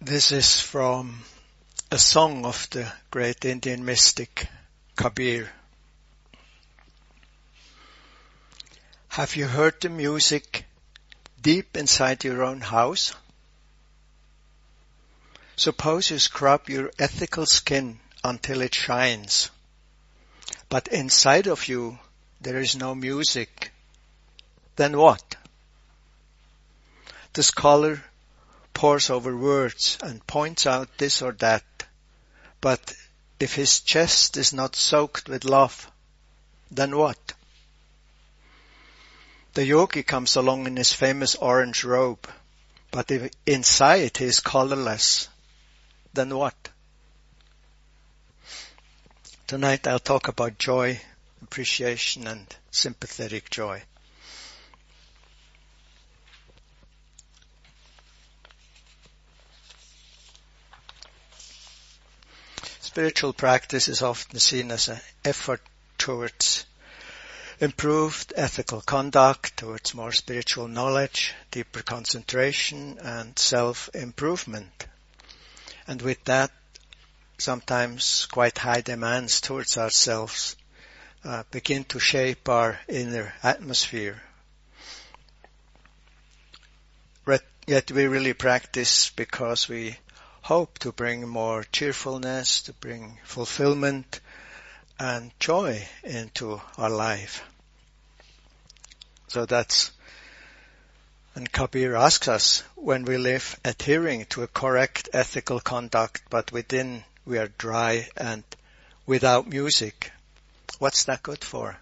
This is from a song of the great Indian mystic Kabir. Have you heard the music deep inside your own house? Suppose you scrub your ethical skin until it shines, but inside of you there is no music. Then what? The scholar pores over words and points out this or that, but if his chest is not soaked with love, then what? The yogi comes along in his famous orange robe, but if inside he is colorless, then what? Tonight I'll talk about joy, appreciation and sympathetic joy. Spiritual practice is often seen as an effort towards improved ethical conduct, towards more spiritual knowledge, deeper concentration and self-improvement. And with that, sometimes quite high demands towards ourselves uh, begin to shape our inner atmosphere. Yet we really practice because we hope to bring more cheerfulness, to bring fulfillment and joy into our life. So that's, and Kabir asks us when we live adhering to a correct ethical conduct, but within we are dry and without music. What's that good for?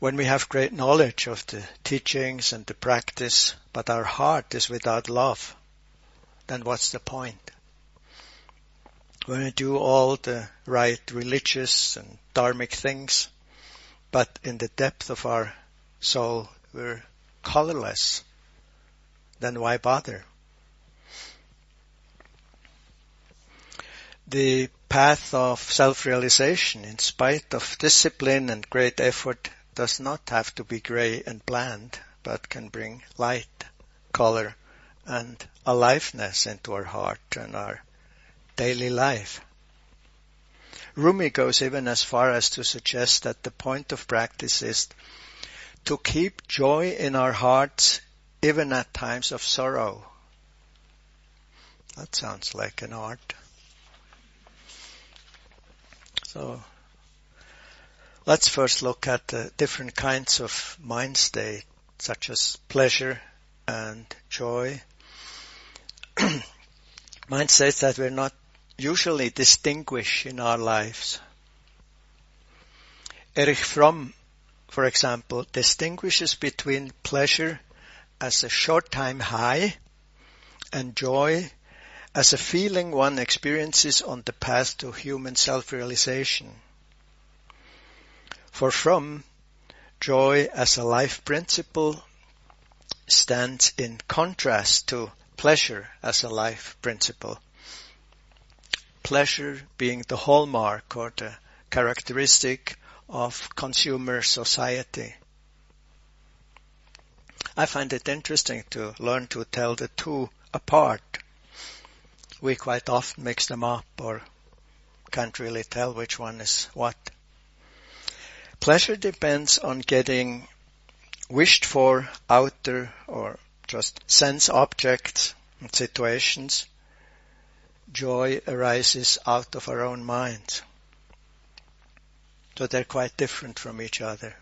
When we have great knowledge of the teachings and the practice, but our heart is without love, then what's the point? When we do all the right religious and dharmic things, but in the depth of our soul we're colorless, then why bother? The path of self-realization, in spite of discipline and great effort, does not have to be gray and bland, but can bring light, color, and aliveness into our heart and our daily life. Rumi goes even as far as to suggest that the point of practice is to keep joy in our hearts even at times of sorrow. That sounds like an art. So let's first look at the different kinds of mind state, such as pleasure and joy Mind says that we're not usually distinguished in our lives. Erich Fromm, for example, distinguishes between pleasure as a short time high and joy as a feeling one experiences on the path to human self-realization. For Fromm, joy as a life principle stands in contrast to pleasure as a life principle. Pleasure being the hallmark or the characteristic of consumer society. I find it interesting to learn to tell the two apart. We quite often mix them up or can't really tell which one is what. Pleasure depends on getting wished for outer or just sense objects and situations, joy arises out of our own mind. So they're quite different from each other.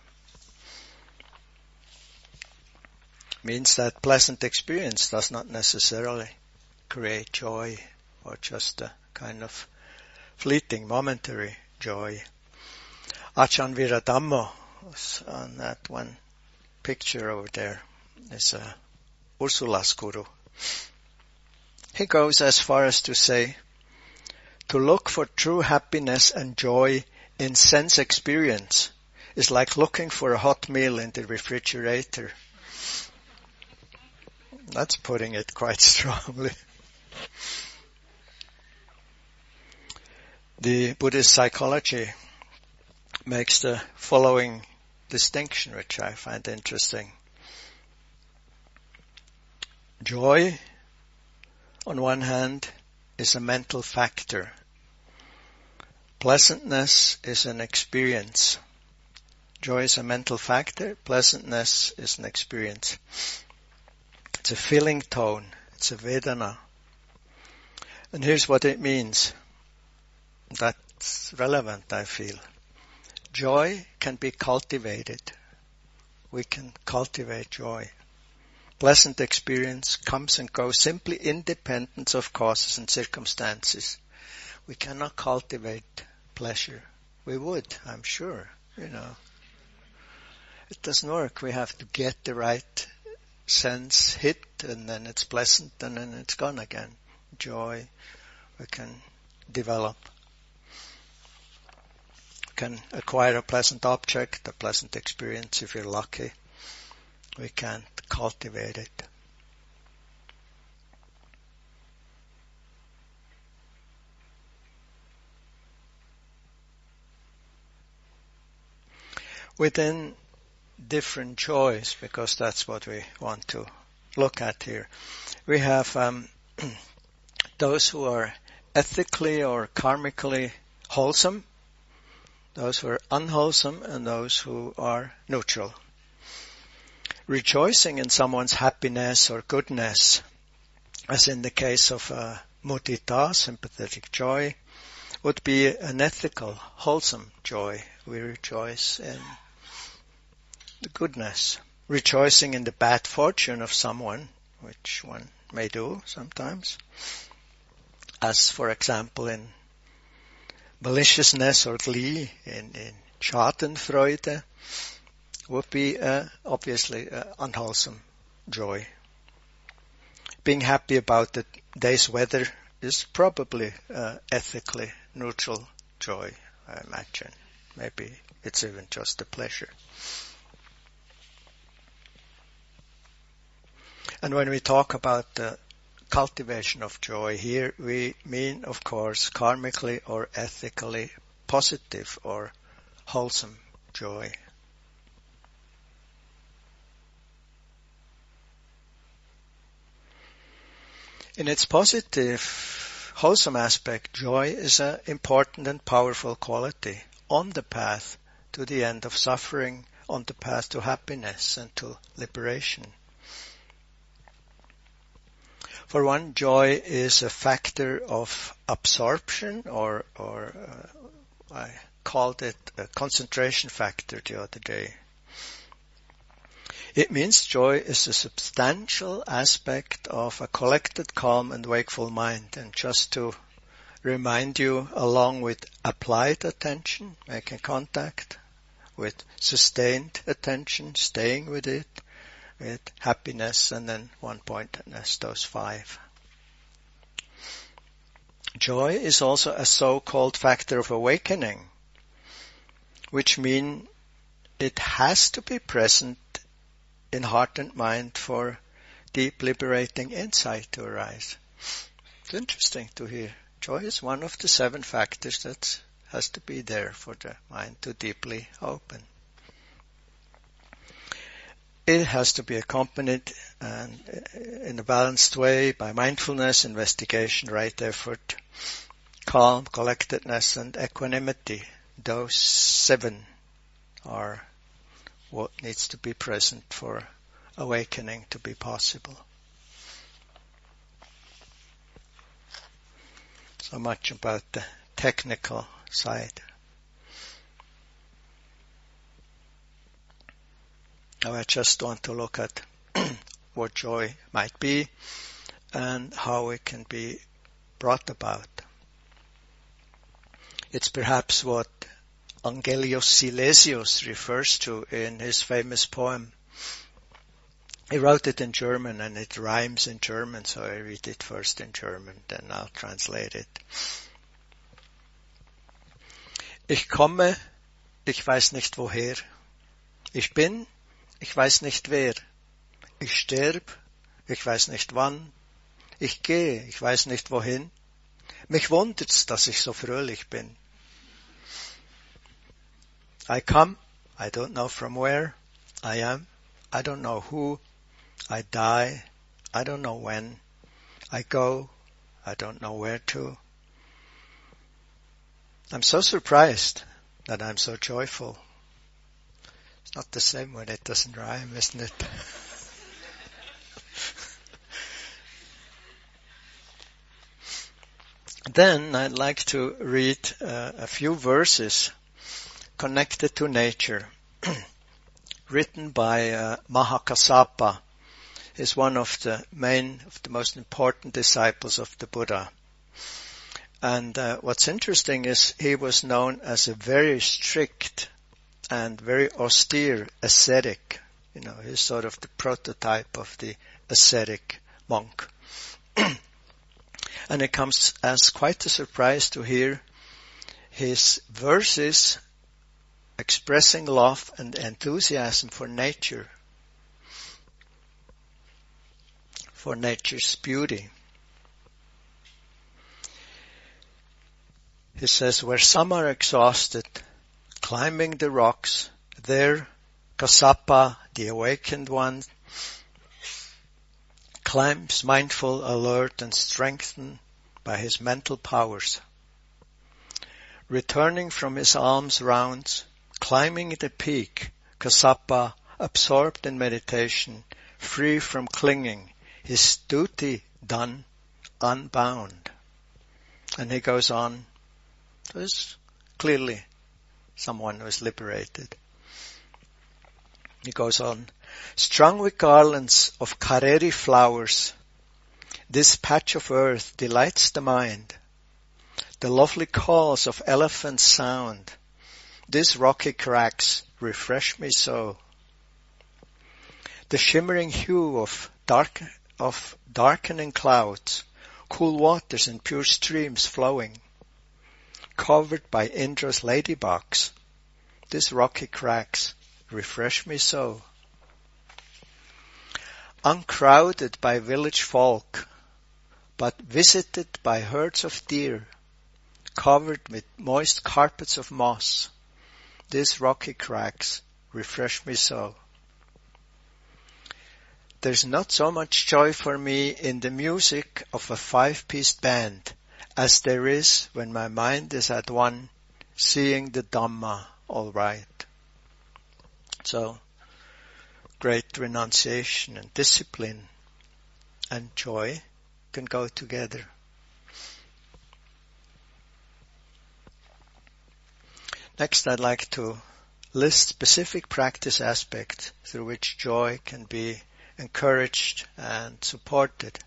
Means that pleasant experience does not necessarily create joy or just a kind of fleeting, momentary joy. Viradhammo on that one picture over there is a Ursula's guru. He goes as far as to say, to look for true happiness and joy in sense experience is like looking for a hot meal in the refrigerator. That's putting it quite strongly. The Buddhist psychology makes the following distinction, which I find interesting. Joy on one hand, is a mental factor. Pleasantness is an experience. Joy is a mental factor. Pleasantness is an experience. It's a feeling tone. It's a Vedana. And here's what it means. That's relevant, I feel. Joy can be cultivated. We can cultivate joy. Pleasant experience comes and goes simply independent of causes and circumstances. We cannot cultivate pleasure. We would, I'm sure, you know. It doesn't work. We have to get the right sense hit and then it's pleasant and then it's gone again. Joy we can develop. We can acquire a pleasant object, a pleasant experience if you're lucky. We can't cultivate it. Within different joys because that's what we want to look at here. We have um, those who are ethically or karmically wholesome, those who are unwholesome, and those who are neutral. Rejoicing in someone's happiness or goodness, as in the case of uh, mudita, sympathetic joy, would be an ethical, wholesome joy. We rejoice in the goodness, rejoicing in the bad fortune of someone, which one may do sometimes, as for example in maliciousness or glee, in, in Schadenfreude, would be uh, obviously uh, unwholesome joy. Being happy about the day's weather is probably uh, ethically neutral joy, I imagine. Maybe it's even just a pleasure. And when we talk about the cultivation of joy here, we mean, of course, karmically or ethically positive or wholesome joy. In its positive, wholesome aspect, joy is an important and powerful quality on the path to the end of suffering, on the path to happiness and to liberation. For one, joy is a factor of absorption or, or uh, I called it a concentration factor the other day. It means joy is a substantial aspect of a collected, calm and wakeful mind. And just to remind you, along with applied attention, making contact, with sustained attention, staying with it, with happiness and then one pointedness, those five. Joy is also a so-called factor of awakening, which means it has to be present in heart and mind for deep liberating insight to arise. It's interesting to hear. Joy is one of the seven factors that has to be there for the mind to deeply open it has to be accompanied and uh, in a balanced way by mindfulness, investigation, right effort, calm, collectedness, and equanimity. Those seven are what needs to be present for awakening to be possible. So much about the technical side. Now I just want to look at what joy might be and how it can be brought about. It's perhaps what Angelus Silesius refers to in his famous poem. He wrote it in German and it rhymes in German, so I read it first in German, then I'll translate it. Ich komme, ich weiß nicht woher. Ich bin, ich weiß nicht wer. Ich sterb, ich weiß nicht wann. Ich gehe, ich weiß nicht wohin. Mich wundert's, dass ich so fröhlich bin. I come, I don't know from where I am, I don't know who, I die, I don't know when, I go, I don't know where to. I'm so surprised that I'm so joyful. It's not the same when it doesn't rhyme, isn't it? then I'd like to read uh, a few verses connected to nature, written by uh, Mahakassapa. He's one of the main, of the most important disciples of the Buddha. And uh, what's interesting is he was known as a very strict and very austere ascetic. You know, he's sort of the prototype of the ascetic monk. and it comes as quite a surprise to hear his verses expressing love and enthusiasm for nature, for nature's beauty. He says, where some are exhausted, climbing the rocks, there Kassapa, the awakened one, climbs mindful, alert, and strengthened by his mental powers. Returning from his alms rounds, climbing the peak, Kassapa, absorbed in meditation, free from clinging, his duty done, unbound. And he goes on, was clearly someone who is liberated. He goes on, strung with garlands of kareri flowers, this patch of earth delights the mind. The lovely calls of elephants sound. These rocky cracks refresh me so. The shimmering hue of dark, of darkening clouds, cool waters and pure streams flowing, covered by Indra's ladybugs. These rocky cracks refresh me so. Uncrowded by village folk, but visited by herds of deer, covered with moist carpets of moss. These rocky cracks refresh me so. There's not so much joy for me in the music of a five-piece band as there is when my mind is at one, seeing the Dhamma all right. So, great renunciation and discipline and joy can go together. Next, I'd like to list specific practice aspects through which joy can be encouraged and supported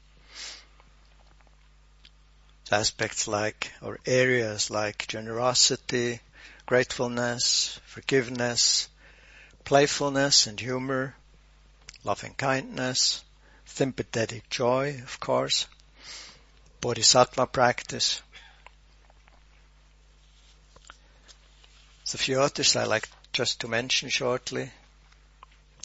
aspects like, or areas like generosity, gratefulness, forgiveness, playfulness and humor, loving kindness, sympathetic joy, of course, bodhisattva practice. There's a few others I like just to mention shortly,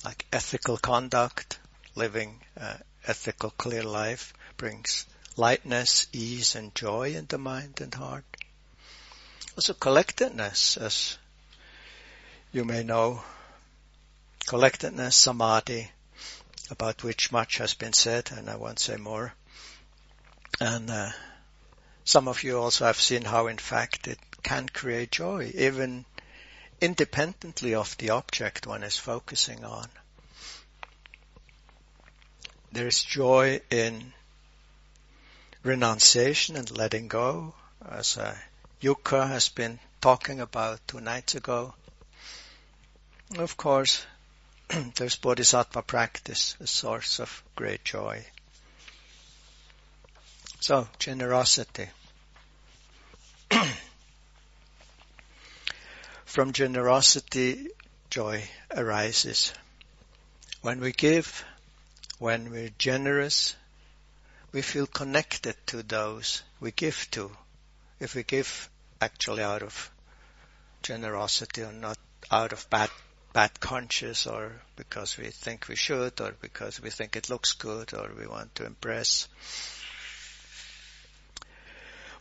like ethical conduct, living uh, ethical clear life brings lightness, ease and joy in the mind and heart. Also collectedness, as you may know, collectedness, samadhi, about which much has been said and I won't say more. And uh, some of you also have seen how in fact it can create joy, even independently of the object one is focusing on. There is joy in renunciation and letting go, as uh, Yuka has been talking about two nights ago. Of course, there's bodhisattva practice, a source of great joy. So, generosity. From generosity, joy arises. When we give, when we're generous, we feel connected to those we give to. If we give actually out of generosity or not out of bad bad conscience or because we think we should or because we think it looks good or we want to impress.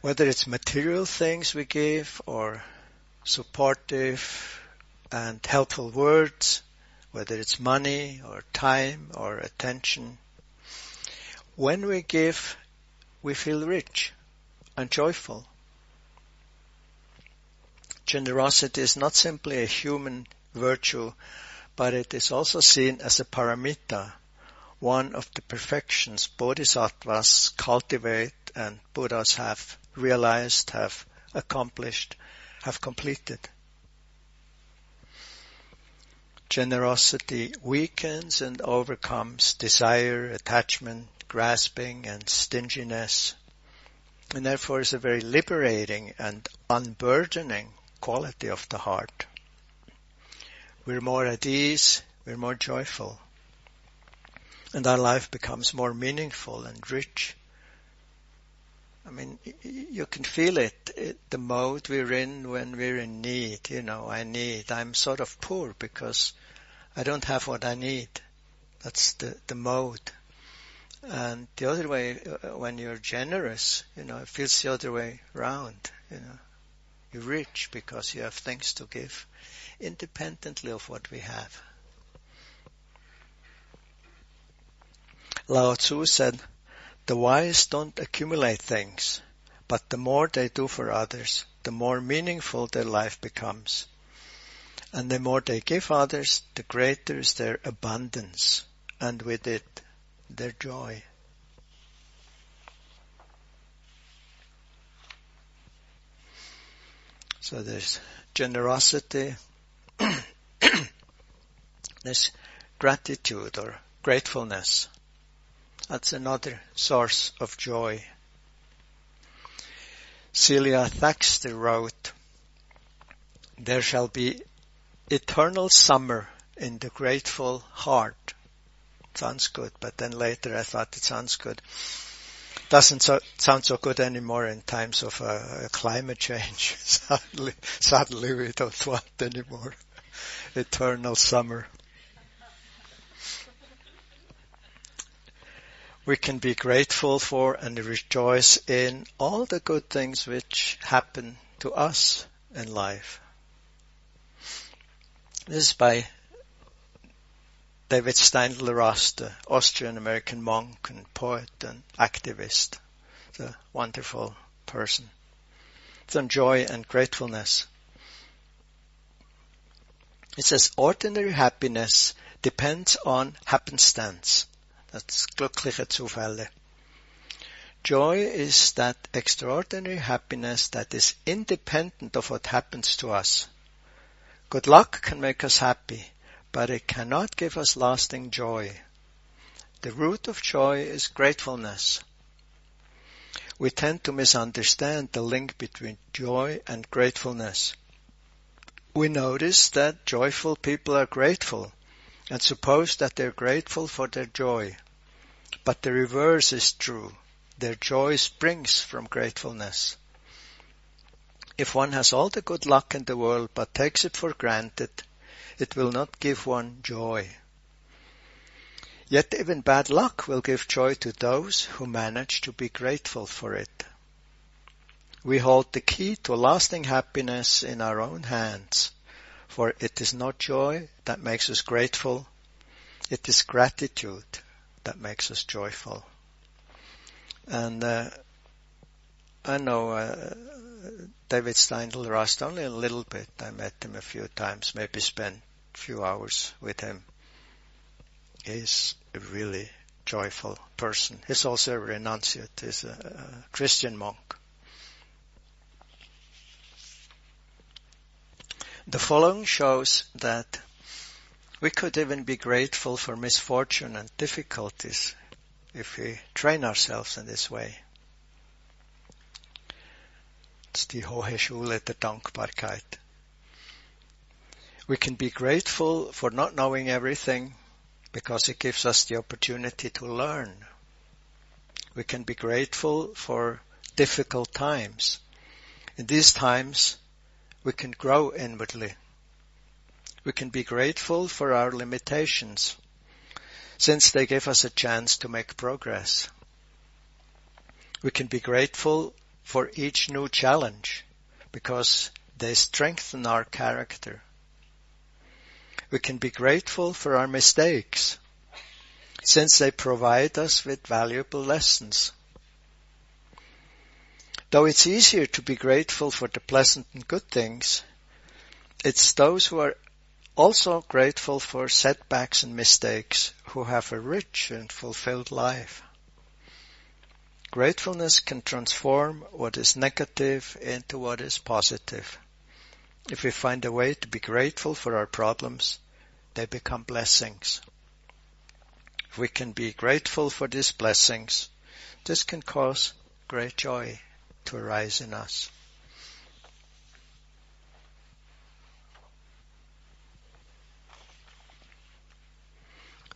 Whether it's material things we give or supportive and helpful words, whether it's money or time or attention, when we give we feel rich and joyful. Generosity is not simply a human virtue, but it is also seen as a paramita, one of the perfections bodhisattvas cultivate and Buddhas have realized, have accomplished, have completed. Generosity weakens and overcomes desire, attachment, grasping and stinginess, and therefore is a very liberating and unburdening quality of the heart. We're more at ease, we're more joyful, and our life becomes more meaningful and rich. I mean, you can feel it, it, the mode we're in when we're in need. You know, I need, I'm sort of poor because I don't have what I need. That's the, the mode. And the other way, uh, when you're generous, you know, it feels the other way round, you know. You're rich because you have things to give independently of what we have. Lao Tzu said, the wise don't accumulate things, but the more they do for others, the more meaningful their life becomes. And the more they give others, the greater is their abundance, and with it, their joy. So there's generosity, there's gratitude or gratefulness. That's another source of joy. Celia Thaxter wrote, There shall be eternal summer in the grateful heart. Sounds good, but then later I thought it sounds good. Doesn't so, sound so good anymore in times of uh, climate change. suddenly, suddenly we don't want anymore eternal summer. We can be grateful for and rejoice in all the good things which happen to us in life. This is by David Steindl-Rast, the Austrian-American monk and poet and activist. It's a wonderful person. It's on joy and gratefulness. It says ordinary happiness depends on happenstance. That's glückliche Zufälle. Joy is that extraordinary happiness that is independent of what happens to us. Good luck can make us happy, but it cannot give us lasting joy. The root of joy is gratefulness. We tend to misunderstand the link between joy and gratefulness. We notice that joyful people are grateful and suppose that they're grateful for their joy. But the reverse is true. Their joy springs from gratefulness. If one has all the good luck in the world but takes it for granted, it will not give one joy. Yet even bad luck will give joy to those who manage to be grateful for it. We hold the key to lasting happiness in our own hands for it is not joy that makes us grateful, it is gratitude that makes us joyful. And uh, I know uh, David Steindl-Rast only a little bit. I met him a few times, maybe spent a few hours with him. He's a really joyful person. He's also a renunciate. He's a, a Christian monk. The following shows that we could even be grateful for misfortune and difficulties if we train ourselves in this way. It's die hohe Schule der Dankbarkeit. We can be grateful for not knowing everything because it gives us the opportunity to learn. We can be grateful for difficult times. In these times, we can grow inwardly. We can be grateful for our limitations since they give us a chance to make progress. We can be grateful for each new challenge because they strengthen our character. We can be grateful for our mistakes since they provide us with valuable lessons. Though it's easier to be grateful for the pleasant and good things, it's those who are also grateful for setbacks and mistakes who have a rich and fulfilled life. Gratefulness can transform what is negative into what is positive. If we find a way to be grateful for our problems, they become blessings. If we can be grateful for these blessings, this can cause great joy to arise in us.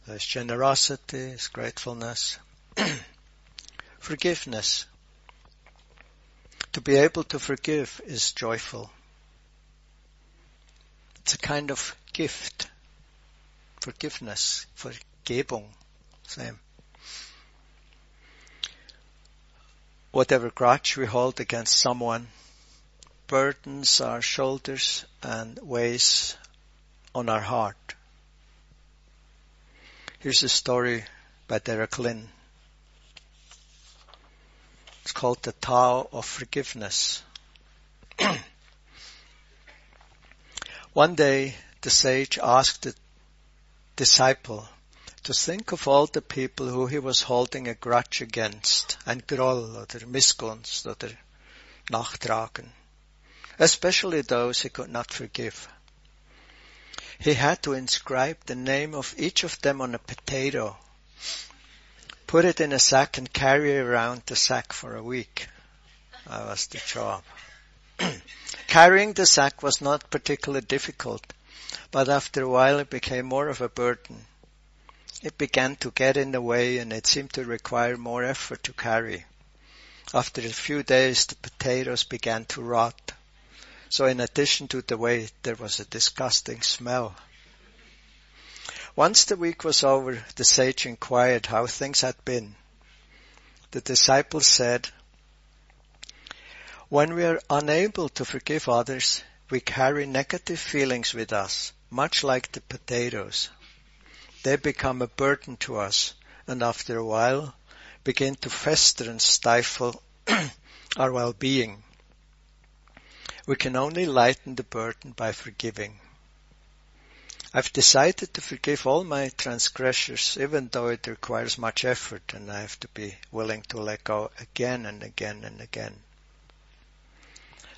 There's generosity, there's gratefulness, forgiveness. To be able to forgive is joyful. It's a kind of gift. Forgiveness, Vergebung, same. Whatever grudge we hold against someone burdens our shoulders and weighs on our heart. Here's a story by Derek Lin. It's called the Tao of Forgiveness. One day, the sage asked the disciple to think of all the people who he was holding a grudge against, ein Groll oder Missgunst oder Nachtragen, especially those he could not forgive. He had to inscribe the name of each of them on a potato, put it in a sack and carry around the sack for a week. That was the job. Carrying the sack was not particularly difficult, but after a while it became more of a burden. It began to get in the way and it seemed to require more effort to carry. After a few days the potatoes began to rot. So in addition to the weight, there was a disgusting smell. Once the week was over, the sage inquired how things had been. The disciples said, when we are unable to forgive others, we carry negative feelings with us, much like the potatoes. They become a burden to us and after a while begin to fester and stifle our well-being. We can only lighten the burden by forgiving. I've decided to forgive all my transgressors even though it requires much effort and I have to be willing to let go again and again and again.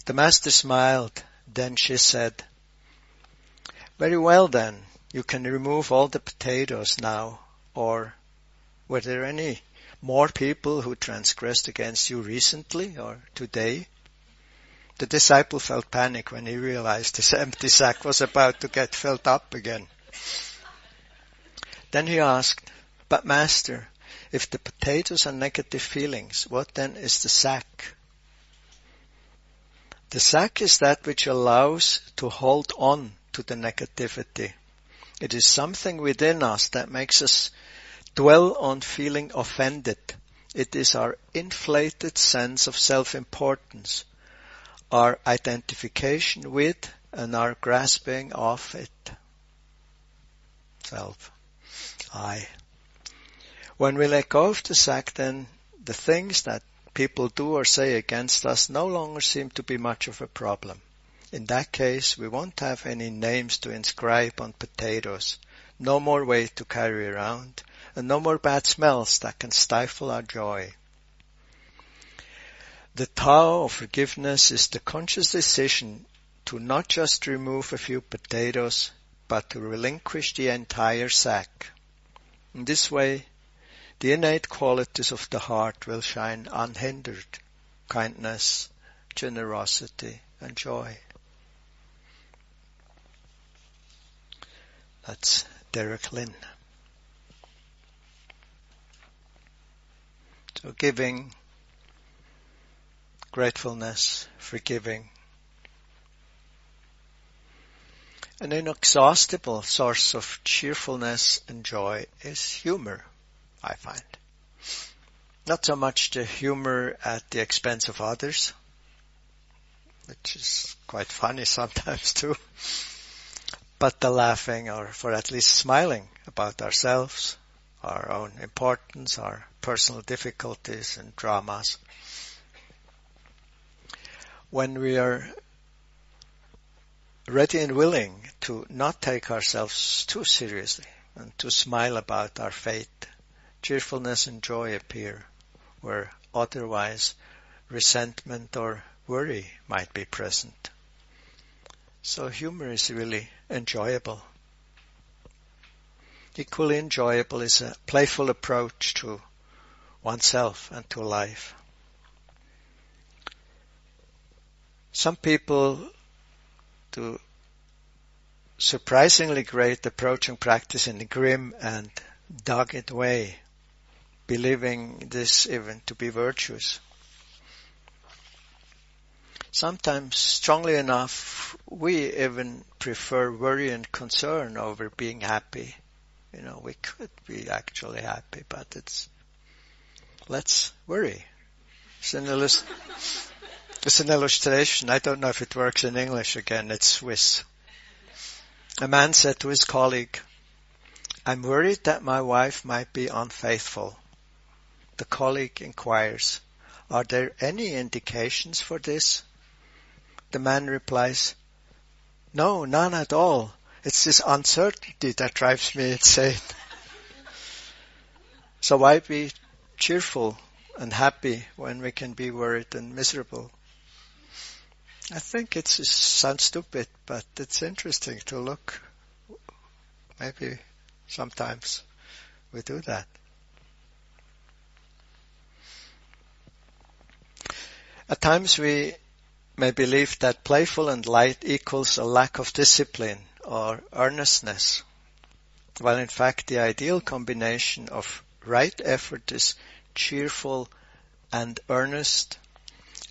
The master smiled. Then she said, Very well then, you can remove all the potatoes now. Or were there any more people who transgressed against you recently or today? The disciple felt panic when he realized his empty sack was about to get filled up again. Then he asked, but master, if the potatoes are negative feelings, what then is the sack? The sack is that which allows to hold on to the negativity. It is something within us that makes us dwell on feeling offended. It is our inflated sense of self-importance, our identification with and our grasping of it. Self. I. When we let go of the sack, then the things that people do or say against us no longer seem to be much of a problem. In that case, we won't have any names to inscribe on potatoes, no more weight to carry around, and no more bad smells that can stifle our joy. The Tao of forgiveness is the conscious decision to not just remove a few potatoes, but to relinquish the entire sack. In this way, the innate qualities of the heart will shine unhindered. Kindness, generosity, and joy. That's Derek Lin. So giving, gratefulness, forgiving. An inexhaustible source of cheerfulness and joy is humor. I find. Not so much the humor at the expense of others, which is quite funny sometimes too, but the laughing or for at least smiling about ourselves, our own importance, our personal difficulties and dramas. when we are ready and willing to not take ourselves too seriously and to smile about our fate, cheerfulness and joy appear where otherwise resentment or worry might be present. So humor is really enjoyable. Equally enjoyable is a playful approach to oneself and to life. Some people do surprisingly great approaching practice in a grim and dogged way, believing this even to be virtuous. Sometimes strongly enough, we even prefer worry and concern over being happy. You know, we could be actually happy, but it's, let's worry. It's an, illust- it's an illustration. I don't know if it works in English again. It's Swiss. A man said to his colleague, I'm worried that my wife might be unfaithful. The colleague inquires, are there any indications for this? The man replies, no, none at all. It's this uncertainty that drives me insane. so why be cheerful and happy when we can be worried and miserable? I think it sounds stupid, but it's interesting to look. Maybe sometimes we do that. At times we may believe that playful and light equals a lack of discipline or earnestness, while in fact the ideal combination of right effort is cheerful and earnest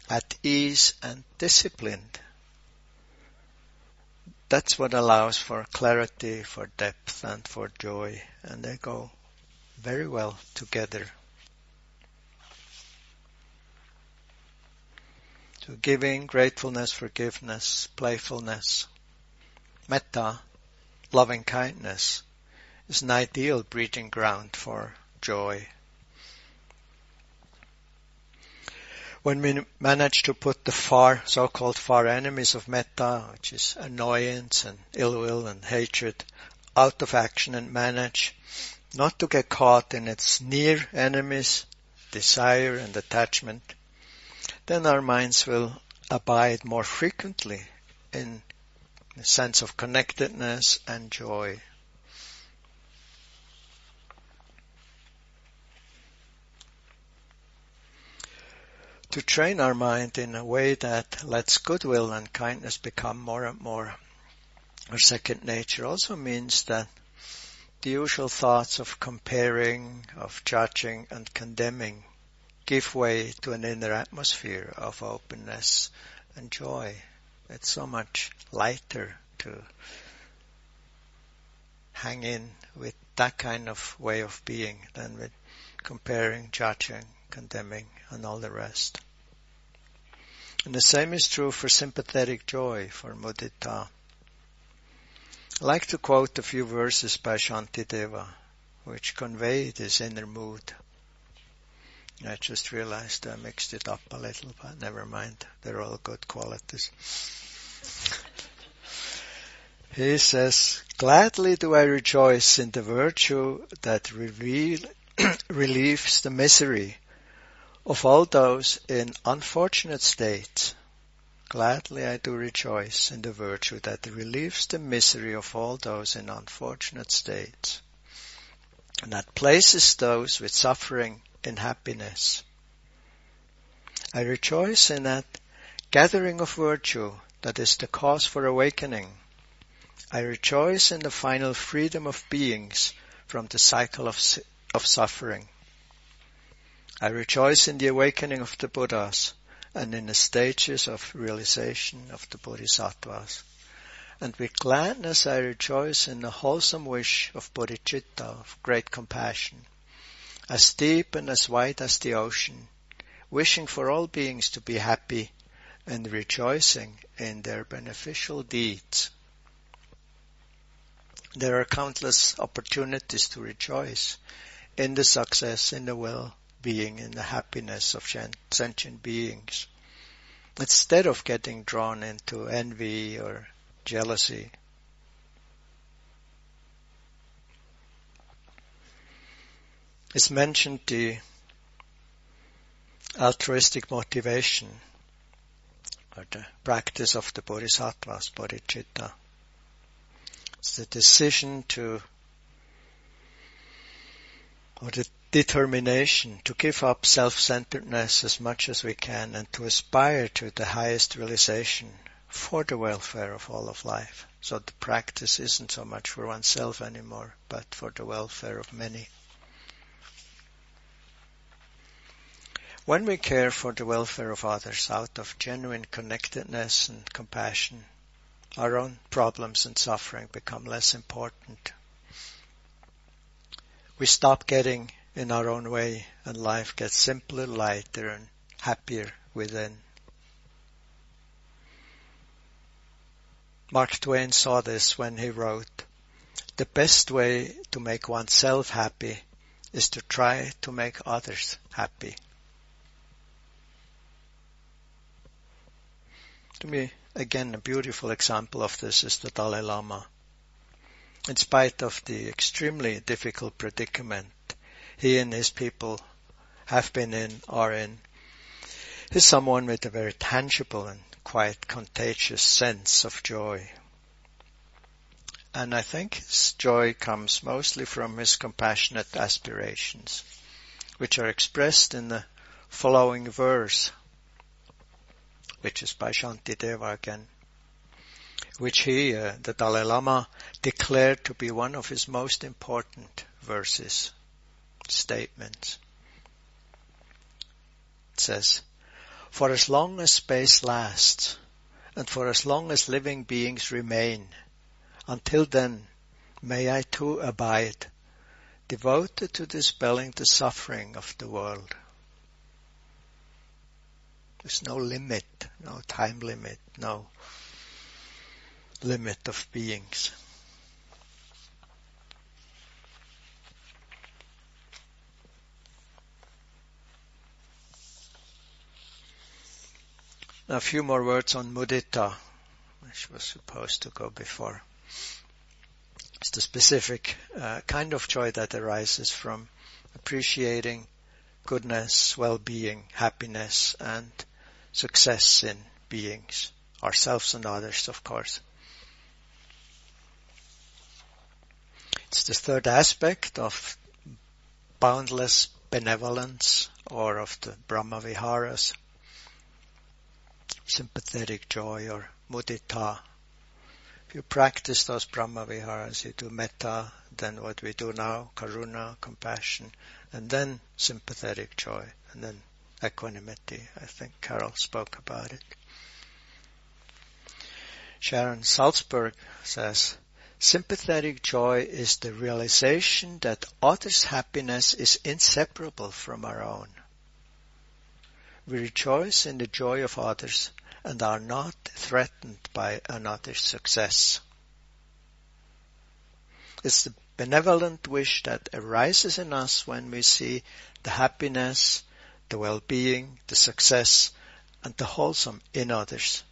at ease and disciplined. That's what allows for clarity, for depth and for joy, and they go very well together. To giving, gratefulness, forgiveness, playfulness, metta, loving kindness is an ideal breeding ground for joy. When we manage to put the far, so-called far enemies of metta, which is annoyance and ill will and hatred, out of action and manage not to get caught in its near enemies, desire and attachment, then our minds will abide more frequently in a sense of connectedness and joy. to train our mind in a way that lets goodwill and kindness become more and more our second nature also means that the usual thoughts of comparing, of judging and condemning give way to an inner atmosphere of openness and joy. It's so much lighter to hang in with that kind of way of being than with comparing, judging, condemning and all the rest. And the same is true for sympathetic joy, for mudita. I like to quote a few verses by Shantideva, which convey this inner mood. I just realized I mixed it up a little, but never mind. They're all good qualities. he says, Gladly do I rejoice in the virtue that reveal, relieves the misery of all those in unfortunate states, gladly I do rejoice in the virtue that relieves the misery of all those in unfortunate states, and that places those with suffering in happiness. I rejoice in that gathering of virtue that is the cause for awakening. I rejoice in the final freedom of beings from the cycle of, of suffering. I rejoice in the awakening of the Buddhas and in the stages of realization of the Bodhisattvas. And with gladness I rejoice in the wholesome wish of bodhicitta, of great compassion, as deep and as wide as the ocean, wishing for all beings to be happy and rejoicing in their beneficial deeds. There are countless opportunities to rejoice in the success, in the well-being, in the happiness of sentient beings. instead of getting drawn into envy or jealousy. It's mentioned the altruistic motivation or the practice of the bodhisattvas, bodhicitta. It's the decision to, or the determination to give up self-centeredness as much as we can and to aspire to the highest realization for the welfare of all of life. So the practice isn't so much for oneself anymore, but for the welfare of many. When we care for the welfare of others out of genuine connectedness and compassion, our own problems and suffering become less important. We stop getting in our own way and life gets simpler, lighter and happier within. Mark Twain saw this when he wrote, the best way to make oneself happy is to try to make others happy. To me, again, a beautiful example of this is the Dalai Lama. In spite of the extremely difficult predicament he and his people have been in, are in, he's someone with a very tangible and quite contagious sense of joy. And I think his joy comes mostly from his compassionate aspirations, which are expressed in the following verse which is by Shantideva again, which he, uh, the Dalai Lama, declared to be one of his most important verses, statements. It says, For as long as space lasts, and for as long as living beings remain, until then may I too abide, devoted to dispelling the suffering of the world. There's no limit, no time limit, no limit of beings. Now a few more words on mudita, which was supposed to go before. It's the specific uh, kind of joy that arises from appreciating goodness, well-being, happiness, and success in beings, ourselves and others, of course. It's the third aspect of boundless benevolence or of the Brahma Viharas, sympathetic joy or mudita. If you practice those Brahma Viharas, you do metta, then what we do now, karuna, compassion, and then sympathetic joy, and then equanimity. I think Carol spoke about it. Sharon Salzberg says, sympathetic joy is the realization that others' happiness is inseparable from our own. We rejoice in the joy of others and are not threatened by another's success. It's the benevolent wish that arises in us when we see the happiness the well-being, the success, and the wholesome in others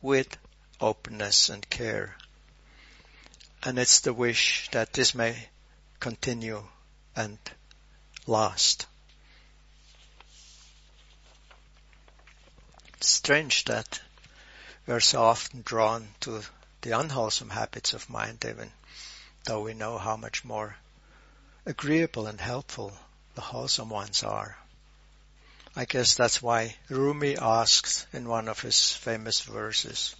with openness and care. And it's the wish that this may continue and last. It's strange that we are so often drawn to the unwholesome habits of mind even though we know how much more agreeable and helpful the wholesome ones are. I guess that's why Rumi asks in one of his famous verses,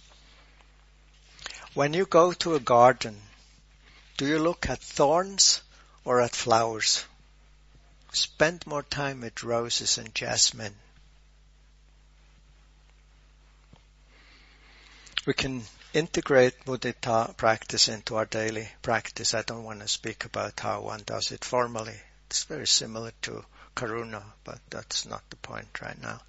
when you go to a garden, do you look at thorns or at flowers? Spend more time with roses and jasmine. We can integrate mudita practice into our daily practice. I don't want to speak about how one does it formally. It's very similar to karuna, but that's not the point right now.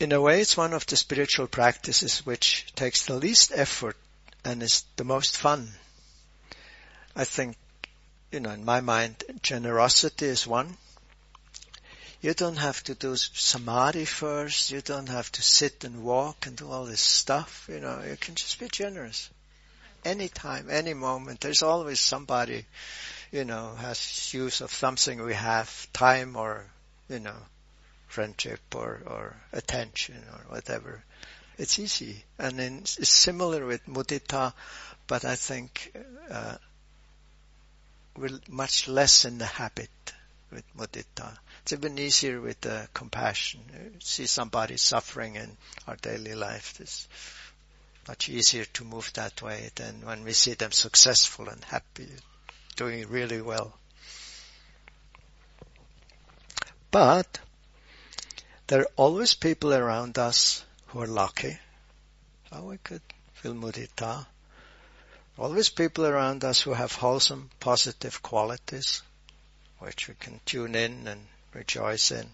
In a way, it's one of the spiritual practices which takes the least effort and is the most fun. I think, you know, in my mind, generosity is one. You don't have to do samadhi first. You don't have to sit and walk and do all this stuff. You know, you can just be generous. Anytime, any moment. There's always somebody, you know, has use of something we have, time or, you know, friendship or, or attention or whatever. It's easy. And then it's similar with mudita, but I think, uh, we're much less in the habit with mudita. It's even easier with uh, compassion. see somebody suffering in our daily life. It's much easier to move that way than when we see them successful and happy, doing really well. But there are always people around us who are lucky. So we could feel mudita. Always people around us who have wholesome, positive qualities, which we can tune in and rejoice in.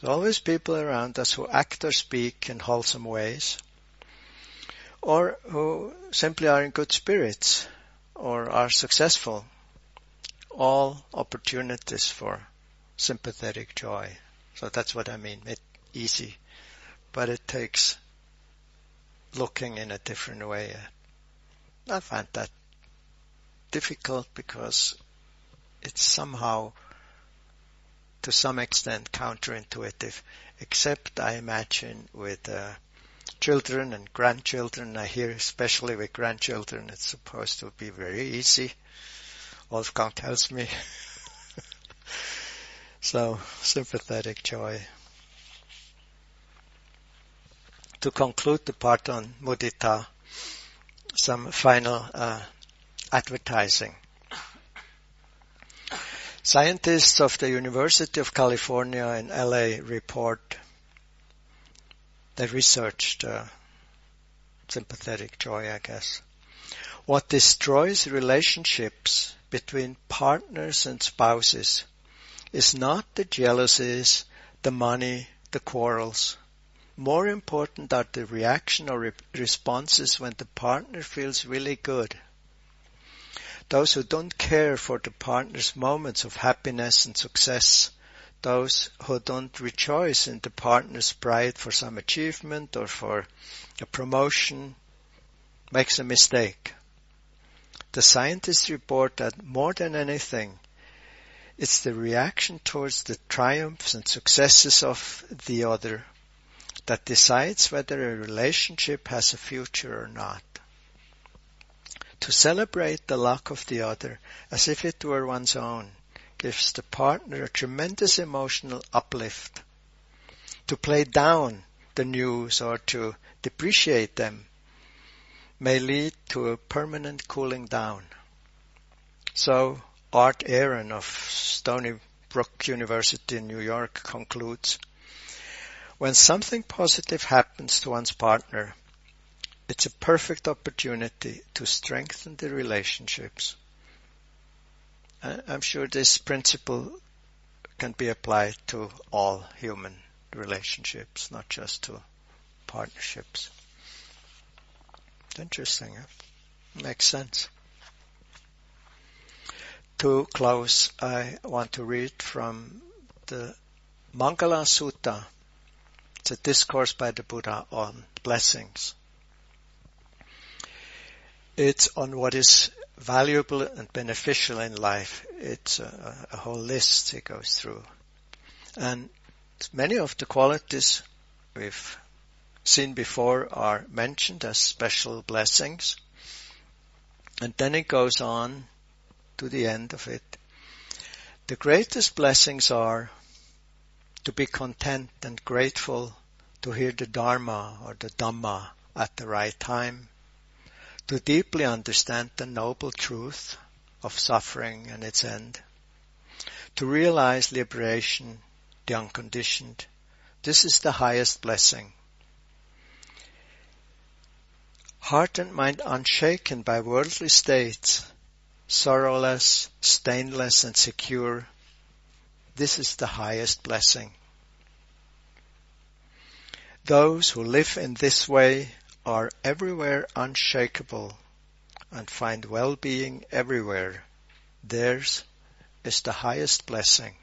There's always people around us who act or speak in wholesome ways, or who simply are in good spirits, or are successful. All opportunities for sympathetic joy. So that's what I mean. It's easy, but it takes looking in a different way. I find that difficult because it's somehow to some extent counterintuitive, except I imagine with uh, children and grandchildren. I hear especially with grandchildren it's supposed to be very easy. Wolfgang tells me. so sympathetic joy. To conclude the part on mudita, some final uh, advertising. Scientists of the University of California in LA report they researched uh, sympathetic joy, I guess. What destroys relationships between partners and spouses is not the jealousies, the money, the quarrels. More important are the reaction or re- responses when the partner feels really good. Those who don't care for the partner's moments of happiness and success, those who don't rejoice in the partner's pride for some achievement or for a promotion, makes a mistake. The scientists report that more than anything, it's the reaction towards the triumphs and successes of the other that decides whether a relationship has a future or not. To celebrate the luck of the other as if it were one's own gives the partner a tremendous emotional uplift. To play down the news or to depreciate them may lead to a permanent cooling down. So Art Aron of Stony Brook University in New York concludes, when something positive happens to one's partner, it's a perfect opportunity to strengthen the relationships. Uh, I'm sure this principle can be applied to all human relationships, not just to partnerships. Interesting. Makes sense. To close, I want to read from the Mangala Sutta it's a discourse by the Buddha on blessings. It's on what is valuable and beneficial in life. It's a, a whole list it goes through. And many of the qualities we've seen before are mentioned as special blessings. And then it goes on to the end of it. The greatest blessings are to be content and grateful to hear the Dharma or the Dhamma at the right time, to deeply understand the noble truth of suffering and its end, to realize liberation, the unconditioned. This is the highest blessing. Heart and mind unshaken by worldly states, sorrowless, stainless and secure, this is the highest blessing. Those who live in this way are everywhere unshakable and find well-being everywhere. Theirs is the highest blessing.